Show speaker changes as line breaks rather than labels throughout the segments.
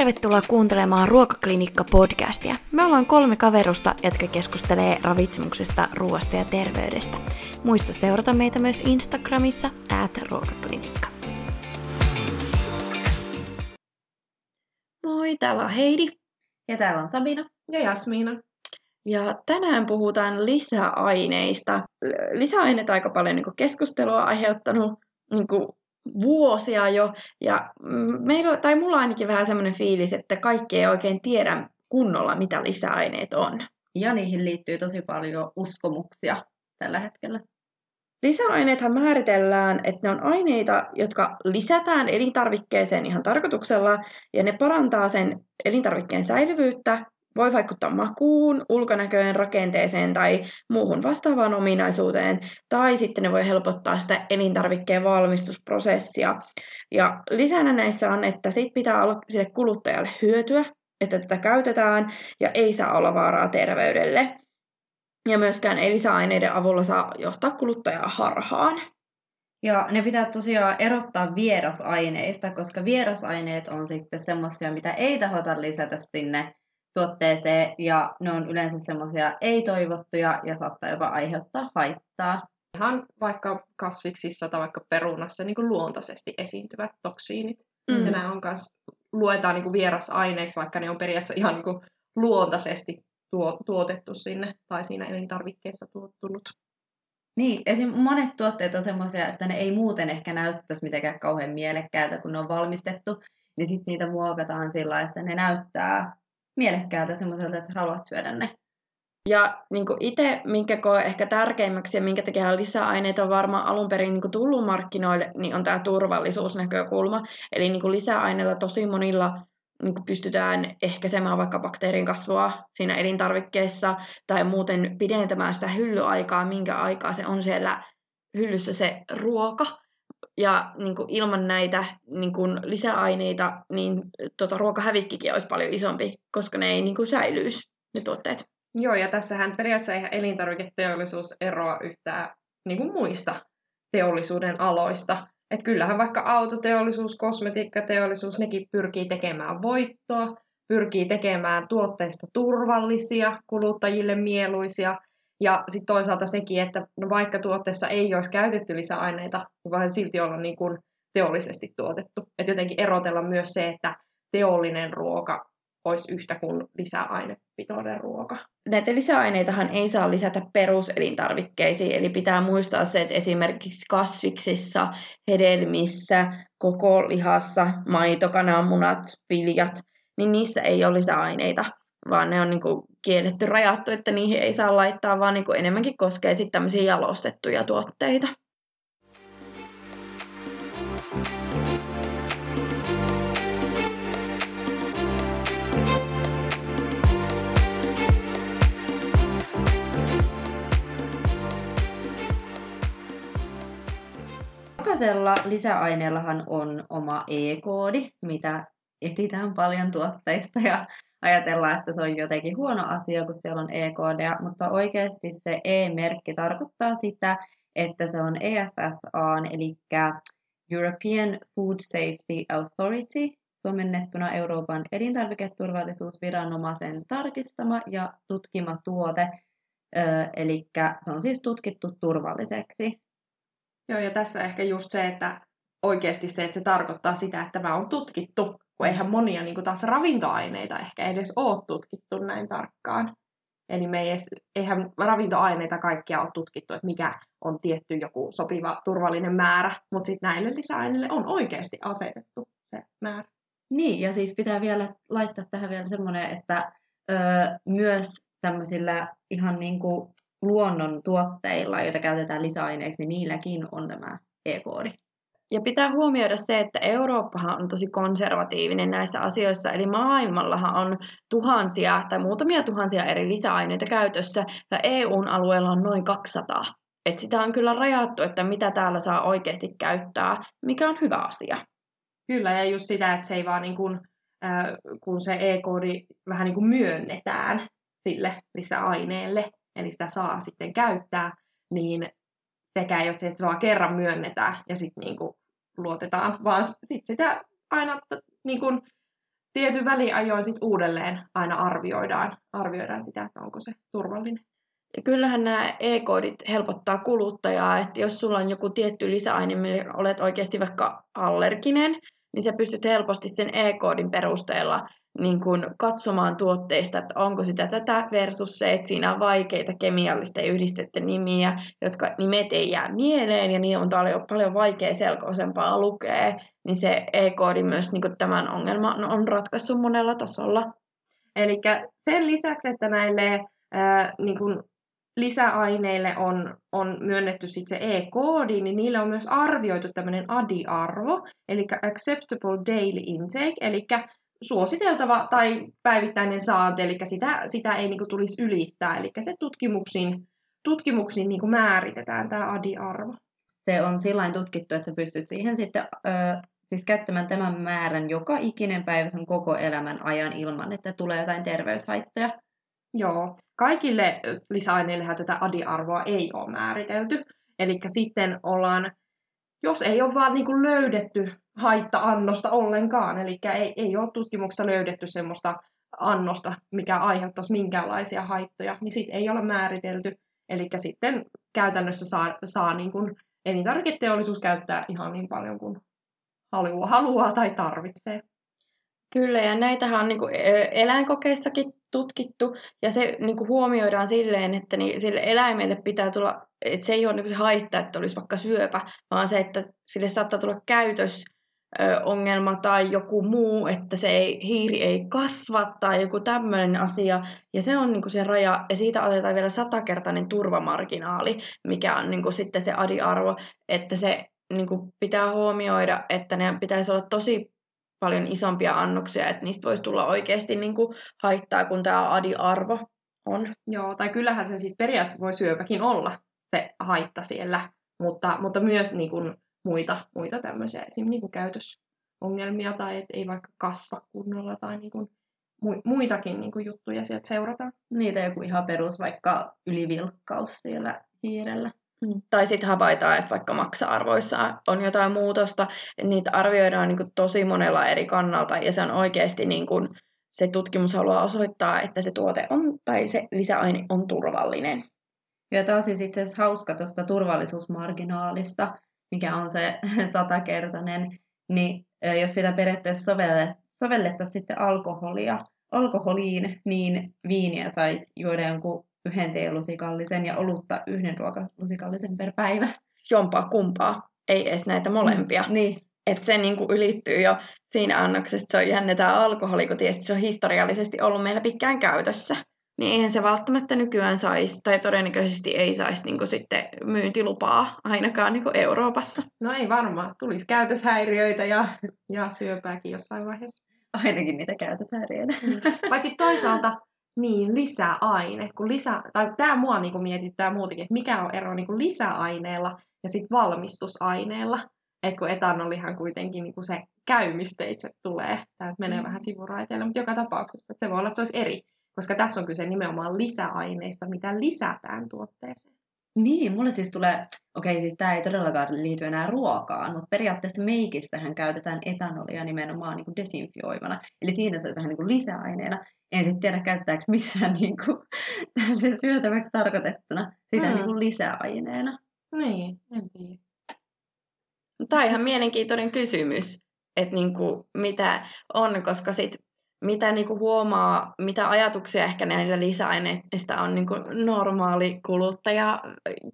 tervetuloa kuuntelemaan Ruokaklinikka-podcastia. Me ollaan kolme kaverusta, jotka keskustelee ravitsemuksesta, ruoasta ja terveydestä. Muista seurata meitä myös Instagramissa, at ruokaklinikka. Moi, täällä on Heidi.
Ja täällä on Sabina.
Ja Jasmiina.
Ja tänään puhutaan lisäaineista. Lisäaineet aika paljon niin keskustelua aiheuttanut niin vuosia jo, ja meillä, tai mulla on ainakin vähän semmoinen fiilis, että kaikki ei oikein tiedä kunnolla, mitä lisäaineet on.
Ja niihin liittyy tosi paljon uskomuksia tällä hetkellä.
Lisäaineethan määritellään, että ne on aineita, jotka lisätään elintarvikkeeseen ihan tarkoituksella, ja ne parantaa sen elintarvikkeen säilyvyyttä voi vaikuttaa makuun, ulkonäköön, rakenteeseen tai muuhun vastaavaan ominaisuuteen, tai sitten ne voi helpottaa sitä elintarvikkeen valmistusprosessia. Ja lisänä näissä on, että sit pitää olla sille kuluttajalle hyötyä, että tätä käytetään, ja ei saa olla vaaraa terveydelle. Ja myöskään ei lisäaineiden avulla saa johtaa kuluttajaa harhaan.
Ja ne pitää tosiaan erottaa vierasaineista, koska vierasaineet on sitten semmoisia, mitä ei tahota lisätä sinne tuotteeseen ja ne on yleensä semmoisia ei-toivottuja ja saattaa jopa aiheuttaa haittaa.
Ihan vaikka kasviksissa tai vaikka perunassa niin kuin luontaisesti esiintyvät toksiinit. Mm. Ja nämä on myös, luetaan niin kuin vierasaineiksi, vaikka ne on periaatteessa ihan niin kuin luontaisesti tuo, tuotettu sinne tai siinä elintarvikkeessa tuottunut.
Niin, esim. monet tuotteet on semmoisia, että ne ei muuten ehkä näyttäisi mitenkään kauhean mielekkäältä, kun ne on valmistettu, niin sitten niitä muokataan sillä, että ne näyttää mielekkäältä semmoiselta, että haluat syödä ne.
Ja niin itse, minkä koe ehkä tärkeimmäksi ja minkä takia lisäaineita on varmaan alun perin niin tullut markkinoille, niin on tämä turvallisuusnäkökulma. Eli niin lisäaineilla tosi monilla niin pystytään ehkäisemään vaikka bakteerin kasvua siinä elintarvikkeessa tai muuten pidentämään sitä hyllyaikaa, minkä aikaa se on siellä hyllyssä se ruoka. Ja niin kuin ilman näitä niin kuin lisäaineita, niin tota, ruokahävikkikin olisi paljon isompi, koska ne ei niin kuin säilyisi, ne tuotteet.
Joo, ja tässähän periaatteessa eihän elintarviketeollisuus eroa yhtään niin kuin muista teollisuuden aloista. Että kyllähän vaikka autoteollisuus, kosmetiikkateollisuus, nekin pyrkii tekemään voittoa, pyrkii tekemään tuotteista turvallisia, kuluttajille mieluisia – ja sitten toisaalta sekin, että no vaikka tuotteessa ei olisi käytetty lisäaineita, niin voi silti olla niin kuin teollisesti tuotettu. Että jotenkin erotella myös se, että teollinen ruoka olisi yhtä kuin lisäainepitoinen ruoka.
Näitä lisäaineitahan ei saa lisätä peruselintarvikkeisiin, eli pitää muistaa se, että esimerkiksi kasviksissa, hedelmissä, koko lihassa, maito, kananmunat, viljat, niin niissä ei ole lisäaineita vaan ne on niin kuin kielletty, rajattu, että niihin ei saa laittaa, vaan niin kuin enemmänkin koskee sitten tämmöisiä jalostettuja tuotteita.
Jokaisella lisäaineellahan on oma E-koodi, mitä etsitään paljon tuotteista ja ajatellaan, että se on jotenkin huono asia, kun siellä on EKD, mutta oikeasti se E-merkki tarkoittaa sitä, että se on EFSA, eli European Food Safety Authority, suomennettuna Euroopan elintarviketurvallisuusviranomaisen tarkistama ja tutkima tuote, eli se on siis tutkittu turvalliseksi.
Joo, ja tässä ehkä just se, että oikeasti se, että se tarkoittaa sitä, että tämä on tutkittu kun eihän monia niin kuin taas ravintoaineita ehkä edes ole tutkittu näin tarkkaan. Eli me ei edes, eihän ravintoaineita kaikkia ole tutkittu, että mikä on tietty joku sopiva turvallinen määrä, mutta sitten näille lisäaineille on oikeasti asetettu se määrä.
Niin, ja siis pitää vielä laittaa tähän vielä semmoinen, että öö, myös tämmöisillä ihan niin kuin luonnon tuotteilla, joita käytetään lisäaineeksi, niin niilläkin on tämä E-koodi.
Ja pitää huomioida se, että Eurooppahan on tosi konservatiivinen näissä asioissa, eli maailmallahan on tuhansia tai muutamia tuhansia eri lisäaineita käytössä, ja EUn alueella on noin 200. Et sitä on kyllä rajattu, että mitä täällä saa oikeasti käyttää, mikä on hyvä asia.
Kyllä, ja just sitä, että se ei vaan niin kuin, äh, kun se E-koodi vähän niin kuin myönnetään sille lisäaineelle, eli sitä saa sitten käyttää, niin sekä jos se vaan kerran myönnetään ja sitten niin kuin luotetaan, vaan sit sitä aina niin kuin, tietyn väliajoin sit uudelleen aina arvioidaan, arvioidaan sitä, että onko se turvallinen.
Ja kyllähän nämä e-koodit helpottaa kuluttajaa, että jos sulla on joku tietty lisäaine, mille olet oikeasti vaikka allerginen, niin sä pystyt helposti sen e-koodin perusteella niin kun katsomaan tuotteista, että onko sitä tätä versus se, että siinä on vaikeita kemiallisten yhdistettä nimiä, jotka nimet ei jää mieleen ja niin on paljon, paljon vaikea selkoisempaa lukea, niin se e-koodi myös niin tämän ongelman on ratkaissut monella tasolla.
Eli sen lisäksi, että näille ää, niin kun lisäaineille on, on myönnetty sit se E-koodi, niin niille on myös arvioitu tämmöinen ADI-arvo, eli Acceptable Daily Intake, eli suositeltava tai päivittäinen saanti, eli sitä, sitä ei niin tulisi ylittää, eli se tutkimuksiin, tutkimuksiin niin määritetään tämä ADI-arvo.
Se on sillä tutkittu, että sä pystyt siihen sitten ö, siis käyttämään tämän määrän joka ikinen päivä sen koko elämän ajan ilman, että tulee jotain terveyshaittoja.
Joo, kaikille lisäaineillehän tätä ADI-arvoa ei ole määritelty. Eli sitten ollaan, jos ei ole vaan niin löydetty haitta-annosta ollenkaan, eli ei, ei ole tutkimuksessa löydetty semmoista annosta, mikä aiheuttaisi minkäänlaisia haittoja, niin sitten ei ole määritelty. Eli sitten käytännössä saa, saa niin kuin elintarviketeollisuus käyttää ihan niin paljon kuin haluaa, haluaa tai tarvitsee.
Kyllä, ja näitähän on niin kuin eläinkokeissakin tutkittu, ja se niin kuin huomioidaan silleen, että niin, sille eläimelle pitää tulla, että se ei ole niin se haitta, että olisi vaikka syöpä, vaan se, että sille saattaa tulla käytös, ongelma tai joku muu, että se ei, hiiri ei kasva tai joku tämmöinen asia. Ja se on niin se raja, ja siitä otetaan vielä satakertainen turvamarginaali, mikä on niin sitten se adiarvo, että se niin pitää huomioida, että ne pitäisi olla tosi paljon isompia annoksia, että niistä voisi tulla oikeasti niin kuin haittaa, kun tämä adi-arvo on.
Joo, tai kyllähän se siis periaatteessa voi syöpäkin olla se haitta siellä, mutta, mutta myös niin kuin muita, muita tämmöisiä esim. Niin kuin käytösongelmia tai että ei vaikka kasva kunnolla tai niin kuin muitakin niin kuin juttuja sieltä seurataan.
Niitä joku ihan perus vaikka ylivilkkaus siellä hiirellä.
Tai sitten havaitaan, että vaikka maksa-arvoissa on jotain muutosta, niitä arvioidaan niin kuin tosi monella eri kannalta ja se on oikeasti niin kuin, se tutkimus haluaa osoittaa, että se tuote on tai se lisäaine on turvallinen.
Ja tämä on siis itse asiassa hauska tuosta turvallisuusmarginaalista, mikä on se satakertainen, niin jos sitä periaatteessa sovellettaisiin sitten alkoholia, alkoholiin, niin viiniä saisi juoda jonkun yhden teelusikallisen ja olutta yhden ruokalusikallisen per päivä.
Jompaa kumpaa, ei edes näitä molempia.
Mm, niin.
Että se niinku ylittyy jo siinä annoksessa. Se on jännä tämä alkoholi, kun tietysti se on historiallisesti ollut meillä pitkään käytössä. Niin eihän se välttämättä nykyään saisi, tai todennäköisesti ei saisi niinku sitten myyntilupaa ainakaan niinku Euroopassa.
No ei varmaan. Tulisi käytöshäiriöitä ja, ja syöpääkin jossain vaiheessa.
Ainakin niitä käytöshäiriöitä.
Paitsi toisaalta niin, lisäaine. Kun lisä, tai tämä mua niin mietittää muutenkin, että mikä on ero niin kuin lisäaineella ja sitten valmistusaineella. Että kun etanolihan kuitenkin niin kuin se käymisteitse tulee. Tämä menee mm. vähän sivuraiteille, mutta joka tapauksessa se voi olla, että se olisi eri. Koska tässä on kyse nimenomaan lisäaineista, mitä lisätään tuotteeseen.
Niin, mulle siis tulee, okei okay, siis tämä ei todellakaan liity enää ruokaan, mutta periaatteessa meikissähän käytetään etanolia nimenomaan niin kuin desinfioivana. Eli siinä se on vähän niin kuin lisäaineena. En sitten tiedä käyttääkö missään niin kuin, syötäväksi tarkoitettuna sitä mm. niin kuin lisäaineena.
Niin, en tiedä.
Tämä on ihan mielenkiintoinen kysymys, että niin kuin mitä on, koska sit mitä niin kuin huomaa, mitä ajatuksia ehkä näillä lisäaineista on niin kuin normaali kuluttaja,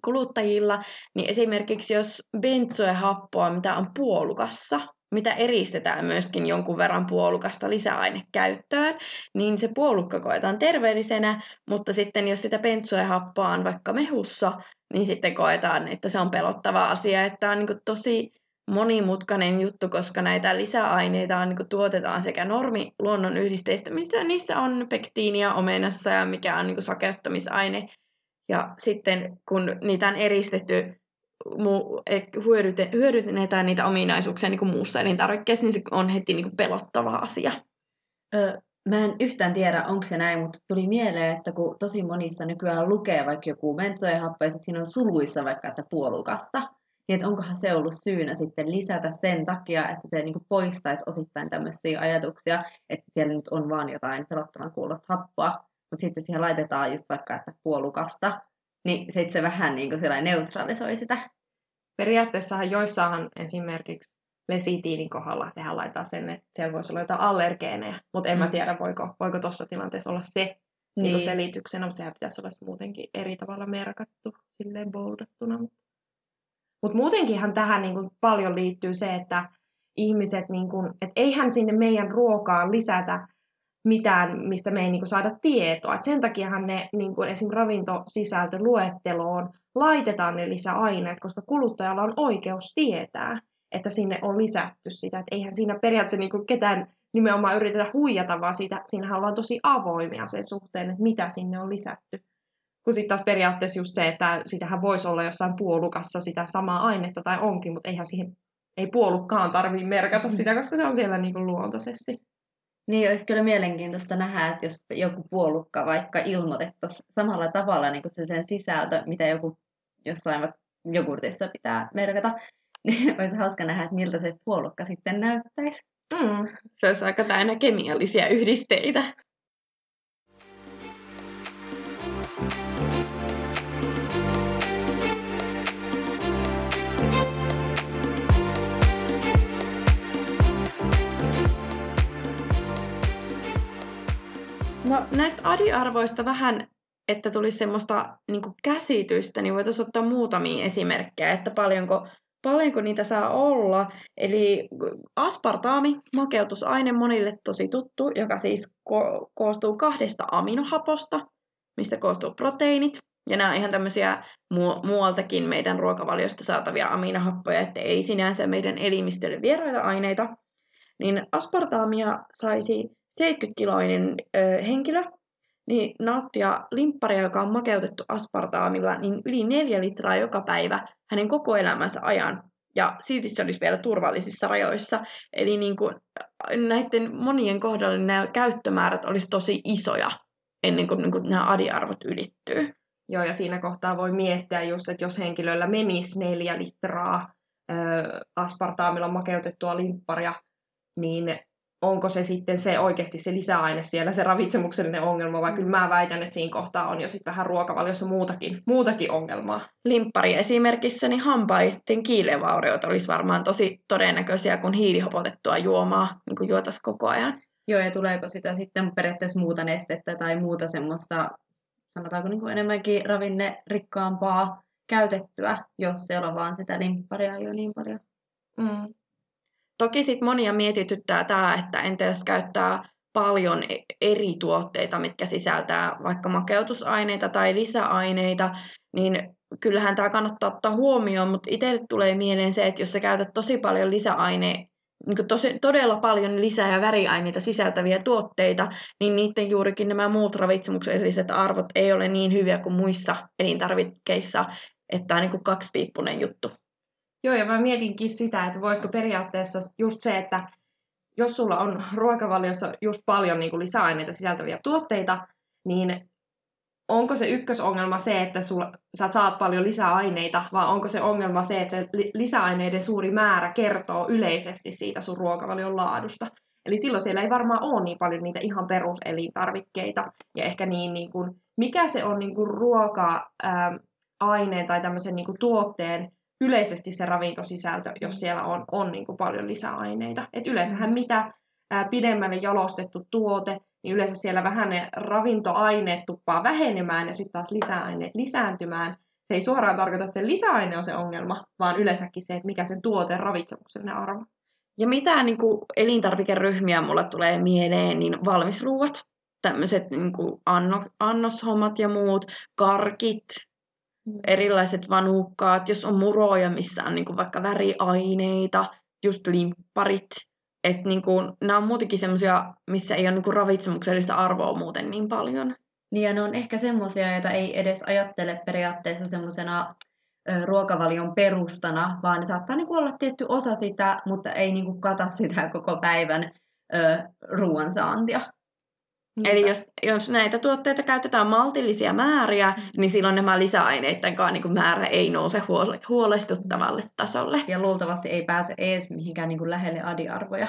kuluttajilla, niin esimerkiksi jos benzoehappoa, mitä on puolukassa, mitä eristetään myöskin jonkun verran puolukasta lisäainekäyttöön, niin se puolukka koetaan terveellisenä, mutta sitten jos sitä benzoehappoa on vaikka mehussa, niin sitten koetaan, että se on pelottava asia, että on niin tosi monimutkainen juttu, koska näitä lisäaineita on, niin tuotetaan sekä normi luonnon yhdisteistä, missä niissä on pektiinia omenassa ja mikä on niin sakeuttamisaine. Ja sitten kun niitä on eristetty, hyödynnetään niitä ominaisuuksia niin muussa elintarvikkeessa, niin se on heti niin pelottava asia.
Ö, mä en yhtään tiedä, onko se näin, mutta tuli mieleen, että kun tosi monissa nykyään lukee vaikka joku mentoehappo ja siinä on suluissa vaikka, että puolukasta, niin että onkohan se ollut syynä sitten lisätä sen takia, että se niin kuin poistaisi osittain tämmöisiä ajatuksia, että siellä nyt on vaan jotain pelottavan kuulosta happoa, mutta sitten siihen laitetaan just vaikka, että puolukasta, niin sitten se vähän niin kuin neutralisoi sitä.
Periaatteessahan joissahan esimerkiksi lesitiinin kohdalla sehän laittaa sen, että siellä voisi olla jotain allergeeneja, mutta en mm. mä tiedä, voiko, voiko tuossa tilanteessa olla se niin. Niin selityksenä, mutta sehän pitäisi olla muutenkin eri tavalla merkattu, silleen boldattuna. Mutta muutenkinhan tähän niin kuin paljon liittyy se, että ihmiset, niin kuin, että eihän sinne meidän ruokaan lisätä mitään, mistä me ei niin kuin saada tietoa. Et sen takiahan ne niin kuin esim. ravintosisältöluetteloon laitetaan ne lisäaineet, koska kuluttajalla on oikeus tietää, että sinne on lisätty sitä. Et eihän siinä periaatteessa niin kuin ketään nimenomaan yritetä huijata, vaan siitä, siinähän ollaan tosi avoimia sen suhteen, että mitä sinne on lisätty. Kun sitten taas periaatteessa just se, että sitähän voisi olla jossain puolukassa sitä samaa ainetta tai onkin, mutta eihän siihen ei puolukkaan tarvii merkata sitä, koska se on siellä niin kuin luontaisesti.
Niin, olisi kyllä mielenkiintoista nähdä, että jos joku puolukka vaikka ilmoitettaisiin samalla tavalla niin kuin se sen sisältö, mitä joku jossain jogurtissa pitää merkata, niin olisi hauska nähdä, että miltä se puolukka sitten näyttäisi.
Mm, se olisi aika täynnä kemiallisia yhdisteitä.
No näistä adiarvoista vähän, että tulisi semmoista niin käsitystä, niin voitaisiin ottaa muutamia esimerkkejä, että paljonko, paljonko niitä saa olla. Eli aspartaami, makeutusaine monille tosi tuttu, joka siis ko- koostuu kahdesta aminohaposta, mistä koostuu proteiinit. Ja nämä on ihan tämmöisiä mu- muualtakin meidän ruokavaliosta saatavia aminohappoja, että ei sinänsä meidän elimistölle vieraita aineita. Niin aspartaamia saisi 70-kiloinen ö, henkilö niin nauttia limpparia, joka on makeutettu aspartaamilla, niin yli neljä litraa joka päivä hänen koko elämänsä ajan. Ja silti se olisi vielä turvallisissa rajoissa. Eli niin kuin näiden monien kohdalla nämä käyttömäärät olisi tosi isoja ennen kuin, niin kuin nämä adiarvot ylittyy.
Joo, ja siinä kohtaa voi miettiä just, että jos henkilöllä menisi neljä litraa ö, aspartaamilla makeutettua limpparia, niin onko se sitten se oikeasti se lisäaine siellä, se ravitsemuksellinen ongelma, vai kyllä mä väitän, että siinä kohtaa on jo sitten vähän ruokavaliossa muutakin, muutakin ongelmaa.
Limppari esimerkissä, niin hampaisten kiilevauriot olisi varmaan tosi todennäköisiä, kun hiilihopotettua juomaa niin kuin juotas koko ajan.
Joo, ja tuleeko sitä sitten periaatteessa muuta nestettä tai muuta semmoista, sanotaanko niin kuin enemmänkin ravinnerikkaampaa käytettyä, jos siellä on vaan sitä limpparia jo niin paljon.
Mm. Toki sit monia mietityttää tämä, että entä jos käyttää paljon e-, eri tuotteita, mitkä sisältää vaikka makeutusaineita tai lisäaineita, niin kyllähän tämä kannattaa ottaa huomioon, mutta itselle tulee mieleen se, että jos sä käytät tosi paljon lisäaine, niin tosi, todella paljon lisää- ja väriaineita sisältäviä tuotteita, niin niiden juurikin nämä muut ravitsemukselliset arvot ei ole niin hyviä kuin muissa elintarvikkeissa, että tämä on niin kaksipiippunen juttu.
Joo, ja mä mietinkin sitä, että voisiko periaatteessa just se, että jos sulla on ruokavaliossa just paljon niin kuin lisäaineita sisältäviä tuotteita, niin onko se ykkösongelma se, että sulla, sä saat paljon lisäaineita, vai onko se ongelma se, että se lisäaineiden suuri määrä kertoo yleisesti siitä sun ruokavalion laadusta? Eli silloin siellä ei varmaan ole niin paljon niitä ihan peruselintarvikkeita, ja ehkä niin, niin kuin, mikä se on niin kuin ruoka-aineen tai tämmöisen niin kuin tuotteen yleisesti se ravintosisältö, jos siellä on, on niin kuin paljon lisäaineita. Et yleensähän mitä ää, pidemmälle jalostettu tuote, niin yleensä siellä vähän ne ravintoaineet tuppaa vähenemään ja sitten taas lisäaineet lisääntymään. Se ei suoraan tarkoita, että se lisäaine on se ongelma, vaan yleensäkin se, että mikä sen tuote ravitsemuksellinen arvo.
Ja mitä niin kuin elintarvikeryhmiä mulla tulee mieleen, niin valmisruuat, tämmöiset niin anno, annoshommat ja muut, karkit, Mm. Erilaiset vanukkaat, jos on muroja, missä on niin kuin vaikka väriaineita, just limpparit. Että niin kuin, nämä on muutenkin semmoisia, missä ei ole niin kuin ravitsemuksellista arvoa muuten niin paljon.
Niin ja ne on ehkä semmoisia, joita ei edes ajattele periaatteessa semmoisena ruokavalion perustana, vaan ne saattaa niin olla tietty osa sitä, mutta ei niin kuin kata sitä koko päivän ö, ruoansaantia.
Eli jos, jos näitä tuotteita käytetään maltillisia määriä, mm. niin silloin nämä lisäaineiden niin määrä ei nouse huole- huolestuttavalle tasolle.
Ja luultavasti ei pääse edes mihinkään niin kuin lähelle adiarvoja.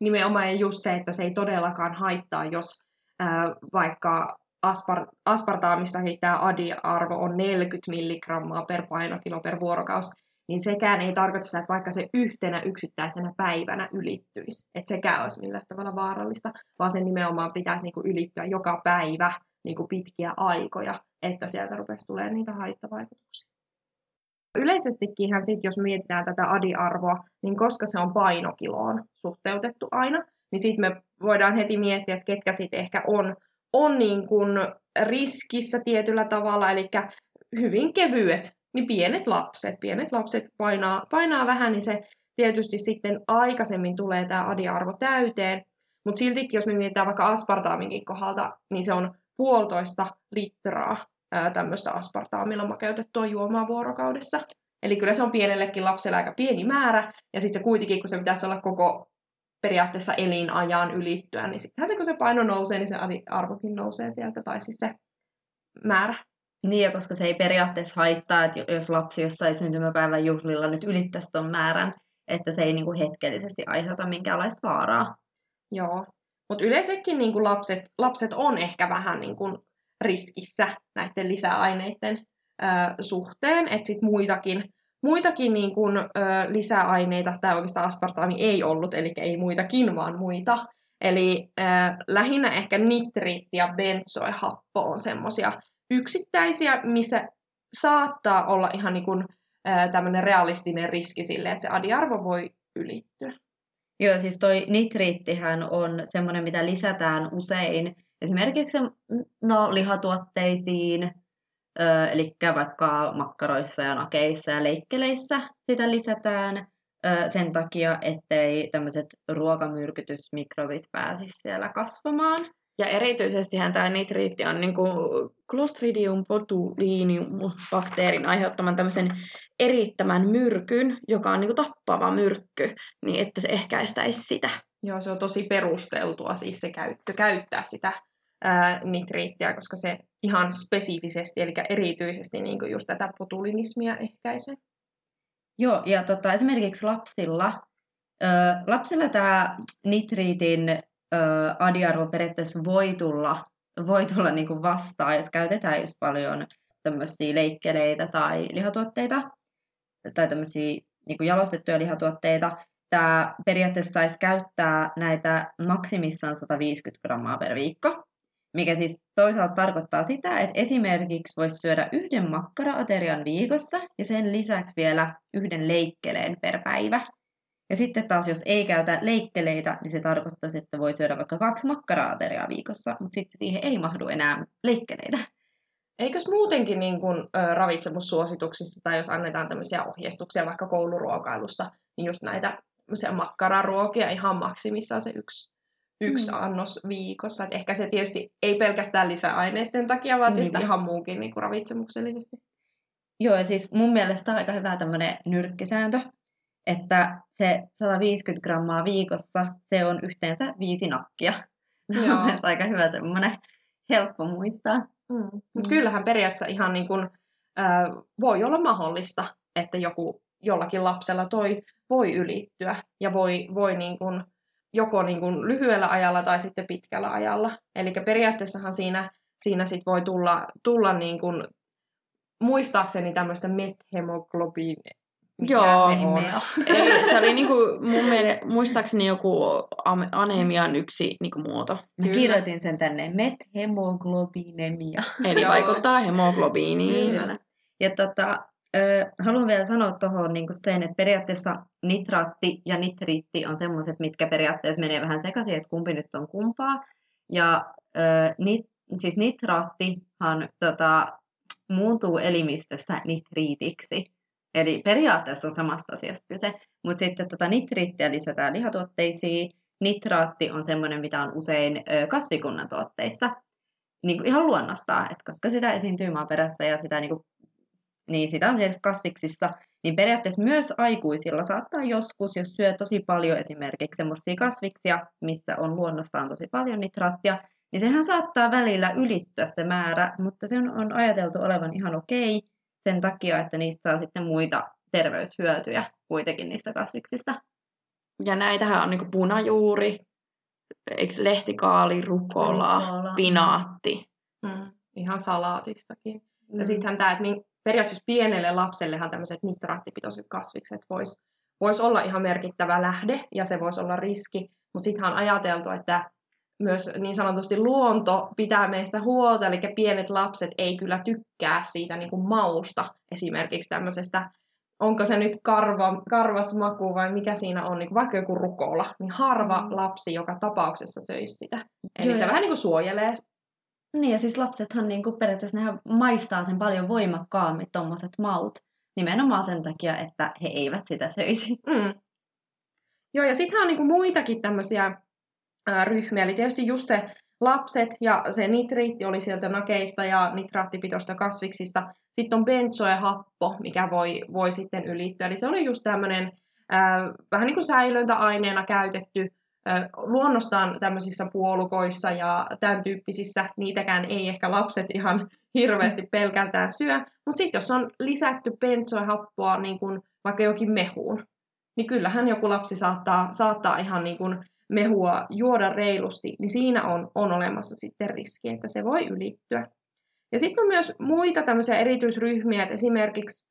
Nimenomaan ja just se, että se ei todellakaan haittaa, jos ää, vaikka aspar- aspartaamissa tämä adi-arvo on 40 milligrammaa per painokilo per vuorokausi, niin sekään ei tarkoita sitä, että vaikka se yhtenä yksittäisenä päivänä ylittyisi, että sekään olisi millään tavalla vaarallista, vaan sen nimenomaan pitäisi niinku ylittyä joka päivä niinku pitkiä aikoja, että sieltä rupesi tulemaan niitä haittavaikutuksia. Yleisestikin sit, jos mietitään tätä adi-arvoa, niin koska se on painokiloon suhteutettu aina, niin sitten me voidaan heti miettiä, että ketkä sitten ehkä on, on niin kuin riskissä tietyllä tavalla, eli hyvin kevyet niin pienet lapset, pienet lapset painaa, painaa vähän, niin se tietysti sitten aikaisemmin tulee tämä adiarvo täyteen, mutta siltikin, jos me mietitään vaikka aspartaaminkin kohdalta, niin se on puolitoista litraa tämmöistä aspartaamilla makeutettua juomaa vuorokaudessa. Eli kyllä se on pienellekin lapselle aika pieni määrä, ja sitten se kuitenkin, kun se pitäisi olla koko periaatteessa elinajan ylittyä, niin sittenhän se, kun se paino nousee, niin se arvokin nousee sieltä, tai siis se määrä.
Niin, ja koska se ei periaatteessa haittaa, että jos lapsi jossain syntymäpäivän juhlilla nyt ylittäisi tuon määrän, että se ei niin kuin hetkellisesti aiheuta minkäänlaista vaaraa.
Joo, mutta yleensäkin niin kuin lapset, lapset on ehkä vähän niin kuin riskissä näiden lisäaineiden ö, suhteen, että sitten muitakin, muitakin niin kuin, ö, lisäaineita, tai oikeastaan aspartaami ei ollut, eli ei muitakin, vaan muita. Eli ö, lähinnä ehkä nitriitti ja benzoehappo on semmoisia yksittäisiä, missä saattaa olla ihan niin kuin, tämmöinen realistinen riski sille, että se adiarvo voi ylittyä.
Joo, siis toi nitriittihän on semmoinen, mitä lisätään usein esimerkiksi no, lihatuotteisiin, eli vaikka makkaroissa ja nakeissa ja leikkeleissä sitä lisätään sen takia, ettei tämmöiset ruokamyrkytysmikrobit pääsisi siellä kasvamaan.
Ja erityisesti tämä nitriitti on niin kuin Clostridium botulinum bakteerin aiheuttaman tämmöisen erittämän myrkyn, joka on niin kuin tappava myrkky, niin että se ehkäistäisi sitä.
Joo, se on tosi perusteltua siis se käyttö, käyttää sitä ää, nitriittiä, koska se ihan spesifisesti, eli erityisesti niin kuin just tätä botulinismia ehkäisee.
Joo, ja tota, esimerkiksi lapsilla, ö, lapsilla tämä nitriitin adiarvo periaatteessa voi tulla, voi tulla niin kuin vastaan, jos käytetään just paljon tämmöisiä leikkeleitä tai lihatuotteita tai tämmöisiä niin jalostettuja lihatuotteita. Tämä periaatteessa saisi käyttää näitä maksimissaan 150 grammaa per viikko, mikä siis toisaalta tarkoittaa sitä, että esimerkiksi voisi syödä yhden makkaraaterian viikossa ja sen lisäksi vielä yhden leikkeleen per päivä. Ja sitten taas, jos ei käytä leikkeleitä, niin se tarkoittaa, että voi syödä vaikka kaksi makkaraateria viikossa, mutta sitten siihen ei mahdu enää leikkeleitä.
Eikös muutenkin niin kun, ö, ravitsemussuosituksissa tai jos annetaan tämmöisiä ohjeistuksia vaikka kouluruokailusta, niin just näitä makkararuokia ihan maksimissaan se yksi, yksi mm. annos viikossa. Et ehkä se tietysti ei pelkästään lisäaineiden takia, vaan tietysti Niinpä. ihan muukin niin ravitsemuksellisesti.
Joo, ja siis mun mielestä on aika hyvä tämmöinen nyrkkisääntö, että se 150 grammaa viikossa, se on yhteensä viisi nakkia. Se on Joo. aika hyvä semmoinen helppo muistaa.
Mm. Mut mm. kyllähän periaatteessa ihan niin kuin, äh, voi olla mahdollista, että joku jollakin lapsella toi voi ylittyä ja voi, voi niin kuin, joko niin kuin lyhyellä ajalla tai sitten pitkällä ajalla. Eli periaatteessahan siinä, siinä sit voi tulla, tulla niin kuin, muistaakseni tämmöistä methemoglobiin
mikä Joo. se on. Ei, se oli niinku, mun mielestä, muistaakseni joku anemian yksi niinku muoto.
Mä Kyllä. kirjoitin sen tänne, methemoglobinemia.
Eli Joo. vaikuttaa hemoglobiiniin. Kyllä.
Ja tota, ö, haluan vielä sanoa tuohon niinku sen, että periaatteessa nitraatti ja nitriitti on semmoiset, mitkä periaatteessa menee vähän sekaisin, että kumpi nyt on kumpaa. Ja ö, nit, siis nitraattihan tota, muuntuu elimistössä nitriitiksi. Eli periaatteessa on samasta asiasta kyse, mutta sitten tota nitriittiä lisätään lihatuotteisiin. Nitraatti on semmoinen, mitä on usein kasvikunnan tuotteissa, niin kuin ihan luonnostaan, että koska sitä esiintyy maaperässä ja sitä, niin kuin, niin sitä on siis kasviksissa, niin periaatteessa myös aikuisilla saattaa joskus, jos syö tosi paljon esimerkiksi semmoisia kasviksia, missä on luonnostaan tosi paljon nitraattia, niin sehän saattaa välillä ylittyä se määrä, mutta se on, on ajateltu olevan ihan okei sen takia, että niistä saa sitten muita terveyshyötyjä kuitenkin niistä kasviksista.
Ja näitähän on niin punajuuri, eikö lehtikaali, rukola,
Rukola.
pinaatti.
Mm. Ihan salaatistakin.
Mm.
Ja sittenhän tämä, että periaatteessa pienelle lapsellehan tämmöiset nitraattipitoiset kasvikset vois, vois olla ihan merkittävä lähde ja se voisi olla riski. Mutta sittenhän on ajateltu, että myös niin sanotusti luonto pitää meistä huolta, eli pienet lapset ei kyllä tykkää siitä niin kuin mausta esimerkiksi tämmöisestä, onko se nyt karva, karvas maku vai mikä siinä on, niin kuin vaikka joku rukola, niin harva
Mm.
lapsi joka tapauksessa söisi sitä. Eli
Joo,
se
ja-
vähän niin kuin suojelee
Niin, ja siis lapsethan niin kuin periaatteessa nehän maistaa sen paljon voimakkaammin tuommoiset maut. Nimenomaan sen takia, että he eivät sitä söisi.
Mm. Joo, ja sitten on niinku muitakin tämmöisiä ryhmiä, eli tietysti just se lapset ja se nitriitti oli sieltä nakeista ja nitraattipitoista kasviksista. Sitten on benzoehappo, mikä voi, voi sitten ylittyä. Eli se oli just tämmöinen vähän niin kuin säilöntäaineena käytetty ää, luonnostaan tämmöisissä puolukoissa ja tämän tyyppisissä. Niitäkään ei ehkä lapset ihan hirveästi pelkältään syö. Mutta sitten jos on lisätty benzoehappoa niin kuin vaikka jokin mehuun, niin kyllähän joku lapsi saattaa, saattaa ihan niin kuin mehua juoda reilusti, niin siinä on, on olemassa sitten riski, että se voi ylittyä. Ja sitten on myös muita tämmöisiä erityisryhmiä, että esimerkiksi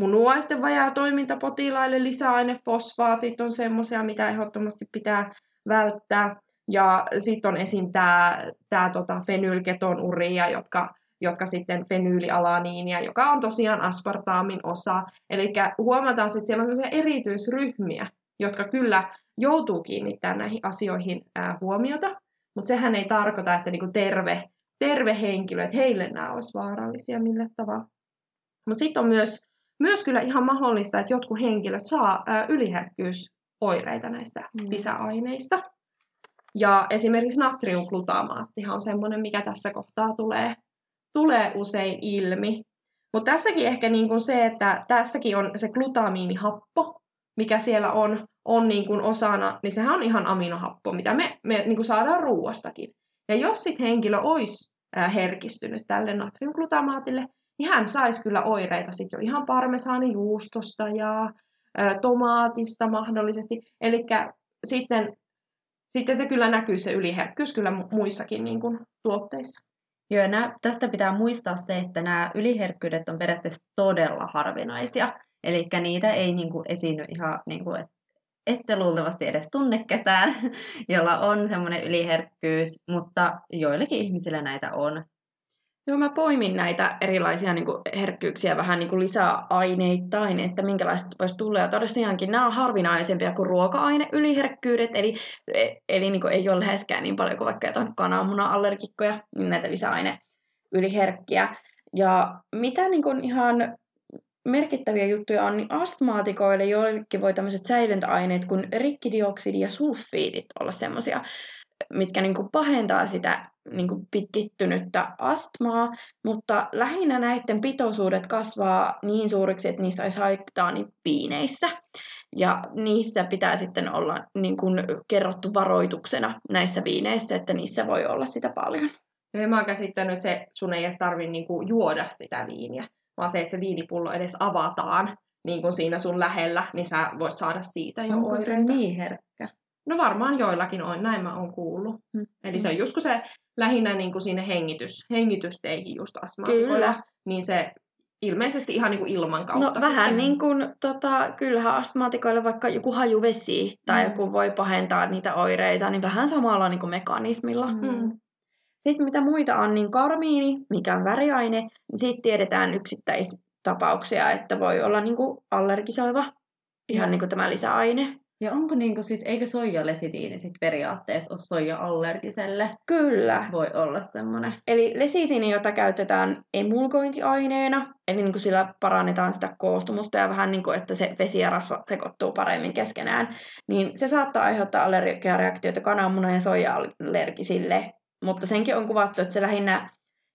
munuaisten vajaa toimintapotilaille lisäainefosfaatit on semmoisia, mitä ehdottomasti pitää välttää. Ja sitten on esim. tämä tota fenylketonuria, jotka, jotka sitten fenyylialaniinia, joka on tosiaan aspartaamin osa. Eli huomataan, että siellä on erityisryhmiä, jotka kyllä joutuu kiinnittämään näihin asioihin ää, huomiota, mutta sehän ei tarkoita, että niinku terve, terve henkilö, että heille nämä olisi vaarallisia millä tavalla. Mutta sitten on myös, myös kyllä ihan mahdollista, että jotkut henkilöt saa ää, yliherkkyysoireita näistä
Mm.
lisäaineista. Ja esimerkiksi natriumglutamaattihan on semmoinen, mikä tässä kohtaa tulee, tulee usein ilmi. Mutta tässäkin ehkä niin kuin se, että tässäkin on se glutamiinihappo, mikä siellä on, on niin kuin osana, niin sehän on ihan aminohappo, mitä me, me niin kuin saadaan ruoastakin. Ja jos sitten henkilö olisi herkistynyt tälle natriumglutamaatille, niin hän saisi kyllä oireita sitten jo ihan parmesaanijuustosta ja ää, tomaatista mahdollisesti. Eli sitten, sitten se kyllä näkyy se yliherkkyys kyllä mu- muissakin niin kuin, tuotteissa.
Joo, ja nää, tästä pitää muistaa se, että nämä yliherkkyydet on periaatteessa todella harvinaisia. Eli niitä ei niin kuin, esiinny ihan, niin kuin, et, ette luultavasti edes tunne ketään, jolla on semmoinen yliherkkyys, mutta joillekin ihmisillä näitä on.
Joo, mä poimin näitä erilaisia niin kuin, herkkyyksiä vähän niin kuin lisää aineittain, että minkälaiset voisi tulla. Ja tosiaankin nämä on harvinaisempia kuin ruoka-aineyliherkkyydet, eli, eli niin kuin, ei ole läheskään niin paljon kuin vaikka jotain kananmuna-allergikkoja, niin näitä lisäaineyliherkkiä. Ja mitä niin kuin, ihan merkittäviä juttuja on, niin astmaatikoille joillekin voi tämmöiset säilöntäaineet kuin rikkidioksidi ja sulfiidit olla semmoisia, mitkä niin kuin pahentaa sitä niin kuin pitkittynyttä astmaa, mutta lähinnä näiden pitoisuudet kasvaa niin suuriksi, että niistä olisi haittaa niin piineissä. Ja niissä pitää sitten olla niin kuin kerrottu varoituksena näissä viineissä, että niissä voi olla sitä paljon.
Ja mä oon käsittänyt, että se, sun ei edes tarvitse niinku juoda sitä viiniä, vaan se, että se viinipullo edes avataan niin kuin siinä sun lähellä, niin sä voit saada siitä jo
Onko se
oireita.
niin herkkä?
No varmaan joillakin on, näin mä oon kuullut.
Mm.
Eli se on just kun se lähinnä niin kuin sinne hengitys, hengitysteihin just astmaatikoilla, niin se ilmeisesti ihan niin kuin ilman kautta.
No vähän
sitten.
niin kuin, tota, kyllähän astmaatikoille vaikka joku hajuvesi tai
Mm.
joku voi pahentaa niitä oireita, niin vähän samalla niin kuin mekanismilla.
Mm.
Sitten mitä muita on, niin karmiini, mikä on väriaine, niin siitä tiedetään yksittäistapauksia, että voi olla niin kuin allergisoiva, ihan niin kuin tämä lisäaine.
Ja onko niinku siis, eikö soijalesitiini sit periaatteessa ole soija-allergiselle?
Kyllä.
Voi olla semmoinen.
Eli lesitiini, jota käytetään emulgointiaineena, eli niin kuin sillä parannetaan sitä koostumusta ja vähän niin kuin, että se vesi ja rasva sekoittuu paremmin keskenään, niin se saattaa aiheuttaa allergiareaktioita kananmunan ja soija-allergisille, mutta senkin on kuvattu, että se lähinnä,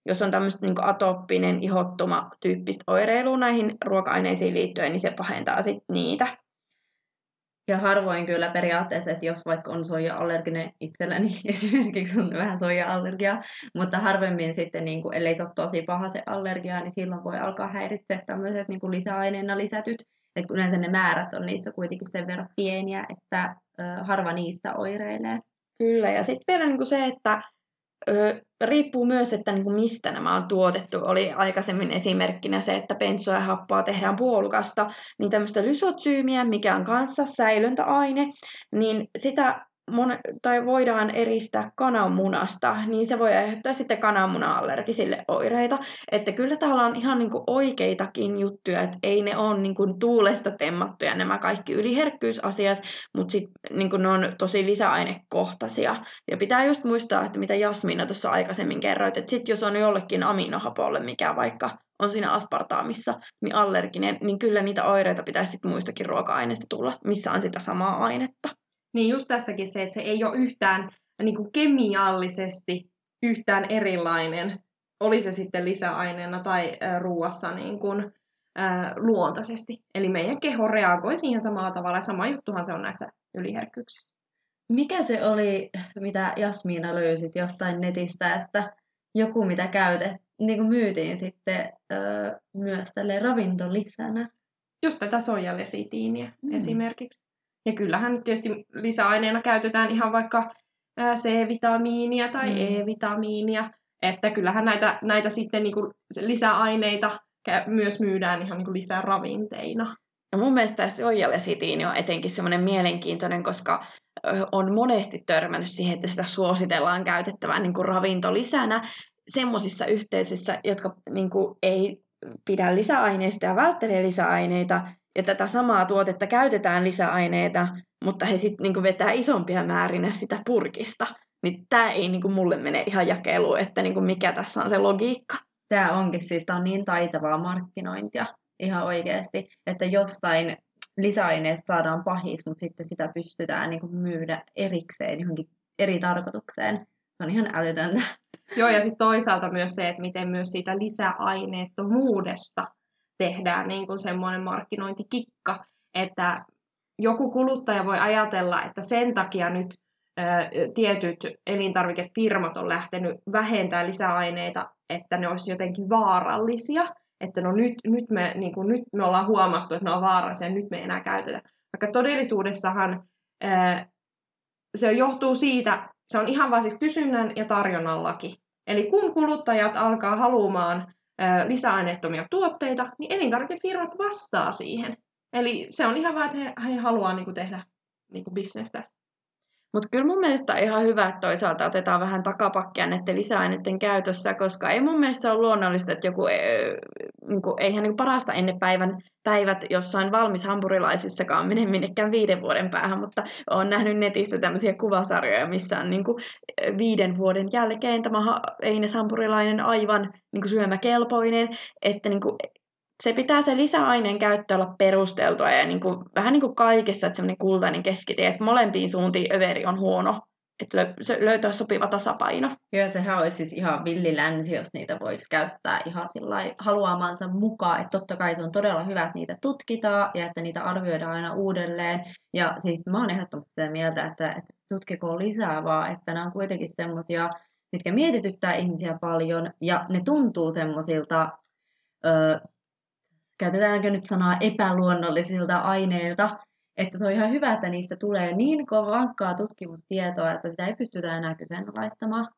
jos on tämmöistä niin atooppinen, ihottuma tyyppistä oireilua näihin ruoka-aineisiin liittyen, niin se pahentaa sitten niitä.
Ja harvoin kyllä periaatteessa, että jos vaikka on soija-allerginen itselläni esimerkiksi on vähän soija-allergia, mutta harvemmin sitten, niin kuin, ellei se ole tosi paha se allergia, niin silloin voi alkaa häiritseä tämmöiset niin kuin lisäaineena lisätyt. Että yleensä ne määrät on niissä kuitenkin sen verran pieniä, että ö, harva niistä oireilee.
Kyllä, ja sitten vielä niin kuin se, että riippuu myös, että niin kuin mistä nämä on tuotettu. Oli aikaisemmin esimerkkinä se, että bensoa ja happoa tehdään puolukasta, niin tämmöistä lysotsyymiä, mikä on kanssa säilöntäaine, niin sitä mon, tai voidaan eristää kananmunasta, niin se voi aiheuttaa sitten kananmuna-allergisille oireita. Että kyllä täällä on ihan niinku oikeitakin juttuja, että ei ne ole niinku tuulesta temmattuja nämä kaikki yliherkkyysasiat, mutta sitten niinku ne on tosi lisäainekohtaisia. Ja pitää just muistaa, että mitä Jasmina tuossa aikaisemmin kerroit, että sitten jos on jollekin aminohapolle, mikä vaikka on siinä aspartaamissa, niin allerginen, niin kyllä niitä oireita pitäisi sitten muistakin ruoka-aineista tulla, missä on sitä samaa ainetta.
Niin just tässäkin se, että se ei ole yhtään niin kuin kemiallisesti yhtään erilainen, oli se sitten lisäaineena tai ruuassa niin kuin, äh, luontaisesti. Eli meidän keho reagoi siihen samalla tavalla, ja sama juttuhan se on näissä yliherkkyyksissä.
Mikä se oli, mitä Jasmiina löysit jostain netistä, että joku mitä käytet, niin kuin myytiin sitten öö, myös tälle ravintolisänä?
Just tätä soijalesitiiniä mm. esimerkiksi. Ja kyllähän tietysti lisäaineena käytetään ihan vaikka C-vitamiinia tai mm. E-vitamiinia, että kyllähän näitä, näitä sitten niin kuin lisäaineita myös myydään ihan niin kuin lisäravinteina.
Ja mun mielestä soijalesitiini on etenkin semmoinen mielenkiintoinen, koska on monesti törmännyt siihen, että sitä suositellaan käytettävän niin kuin ravintolisänä semmoisissa yhteisöissä, jotka niin kuin ei pidä lisäaineista ja välttelee lisäaineita, ja tätä samaa tuotetta käytetään lisäaineita, mutta he sitten niinku vetää isompia määrinä sitä purkista. Niin tämä ei niinku mulle mene ihan jakeluun, että niinku mikä tässä on se logiikka.
Tämä onkin siis, tämä on niin taitavaa markkinointia ihan oikeasti, että jostain lisäaineesta saadaan pahis, mutta sitten sitä pystytään niinku myydä erikseen johonkin eri tarkoitukseen. Se on ihan älytöntä.
Joo, ja sitten toisaalta myös se, että miten myös siitä lisäaineettomuudesta tehdään niin kuin semmoinen markkinointikikka, että joku kuluttaja voi ajatella, että sen takia nyt ä, tietyt elintarvikefirmat on lähtenyt vähentämään lisäaineita, että ne olisi jotenkin vaarallisia, että no nyt, nyt, me, niin kuin, nyt me ollaan huomattu, että ne on vaarallisia, nyt me ei enää käytetä. Vaikka todellisuudessahan ä, se johtuu siitä, se on ihan vain kysynnän ja tarjonnan laki. Eli kun kuluttajat alkaa haluamaan lisäaineettomia tuotteita, niin elintarvikefirmat vastaa siihen. Eli se on ihan vaan, että he, he haluaa niin kuin, tehdä niin kuin, bisnestä.
Mutta kyllä mun mielestä on ihan hyvä, että toisaalta otetaan vähän takapakkia näiden lisäaineiden käytössä, koska ei mun mielestä ole luonnollista, että joku, niin kuin, eihän niin parasta ennen päivän päivät jossain valmis hampurilaisissakaan mene minnekään viiden vuoden päähän, mutta olen nähnyt netistä tämmöisiä kuvasarjoja, missä on niin kuin, viiden vuoden jälkeen tämä Eines hampurilainen aivan niin kuin syömäkelpoinen, että niin kuin, se pitää se lisäaineen käyttö olla perusteltua ja niin kuin, vähän niin kuin kaikessa, että semmoinen kultainen keskitie, että molempiin suuntiin överi on huono, että löytää sopiva tasapaino.
Joo, sehän olisi siis ihan villilänsi, jos niitä voisi käyttää ihan sillä haluamansa mukaan. Että totta kai se on todella hyvä, että niitä tutkitaan ja että niitä arvioidaan aina uudelleen. Ja siis mä oon ehdottomasti sitä mieltä, että, että tutkikoon lisää vaan, että nämä on kuitenkin semmoisia, mitkä mietityttää ihmisiä paljon ja ne tuntuu semmoisilta käytetäänkö nyt sanaa epäluonnollisilta aineilta, että se on ihan hyvä, että niistä tulee niin vankkaa tutkimustietoa, että sitä ei pystytä enää kyseenalaistamaan.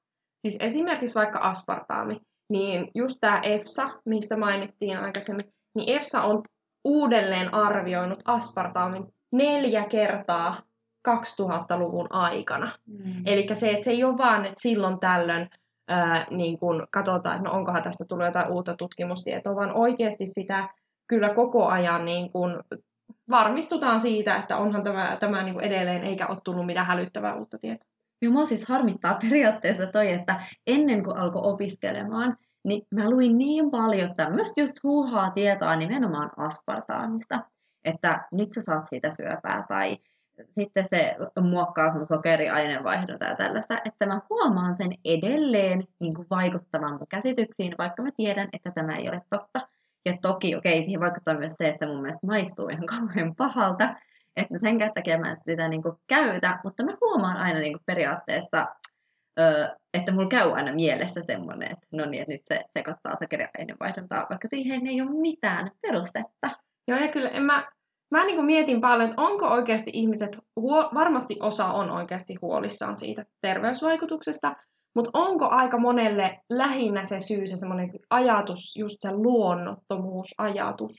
Siis esimerkiksi vaikka aspartaami, niin just tämä EFSA, mistä mainittiin aikaisemmin, niin EFSA on uudelleen arvioinut aspartaamin neljä kertaa 2000-luvun aikana. Mm. Eli se, että se ei ole vaan, että silloin tällöin ää, niin kun katsotaan, että no onkohan tästä tullut jotain uutta tutkimustietoa, vaan oikeasti sitä kyllä koko ajan niin kuin varmistutaan siitä, että onhan tämä, tämä niin kuin edelleen, eikä ole tullut mitään hälyttävää uutta tietoa.
Ja mua siis harmittaa periaatteessa toi, että ennen kuin alkoi opiskelemaan, niin mä luin niin paljon tämmöistä just huuhaa tietoa nimenomaan aspartaamista, että nyt sä saat siitä syöpää tai sitten se muokkaa sun sokeriaineenvaihdunta ja tällaista, että mä huomaan sen edelleen niin kuin vaikuttavan mun käsityksiin, vaikka mä tiedän, että tämä ei ole totta. Ja toki, okei, siihen vaikuttaa myös se, että se mun mielestä maistuu ihan kauhean pahalta. että sen takia mä en sitä niin kuin käytä, mutta mä huomaan aina niin kuin periaatteessa, ö, että mulla käy aina mielessä semmoinen, että no niin, että nyt se sekoittaa sokeriainevaihduntaa, vaikka siihen ei ole mitään perustetta.
Joo, ja kyllä en mä, mä niin kuin mietin paljon, että onko oikeasti ihmiset, huo, varmasti osa on oikeasti huolissaan siitä terveysvaikutuksesta, mutta onko aika monelle lähinnä se syy, se semmoinen ajatus, just se luonnottomuusajatus,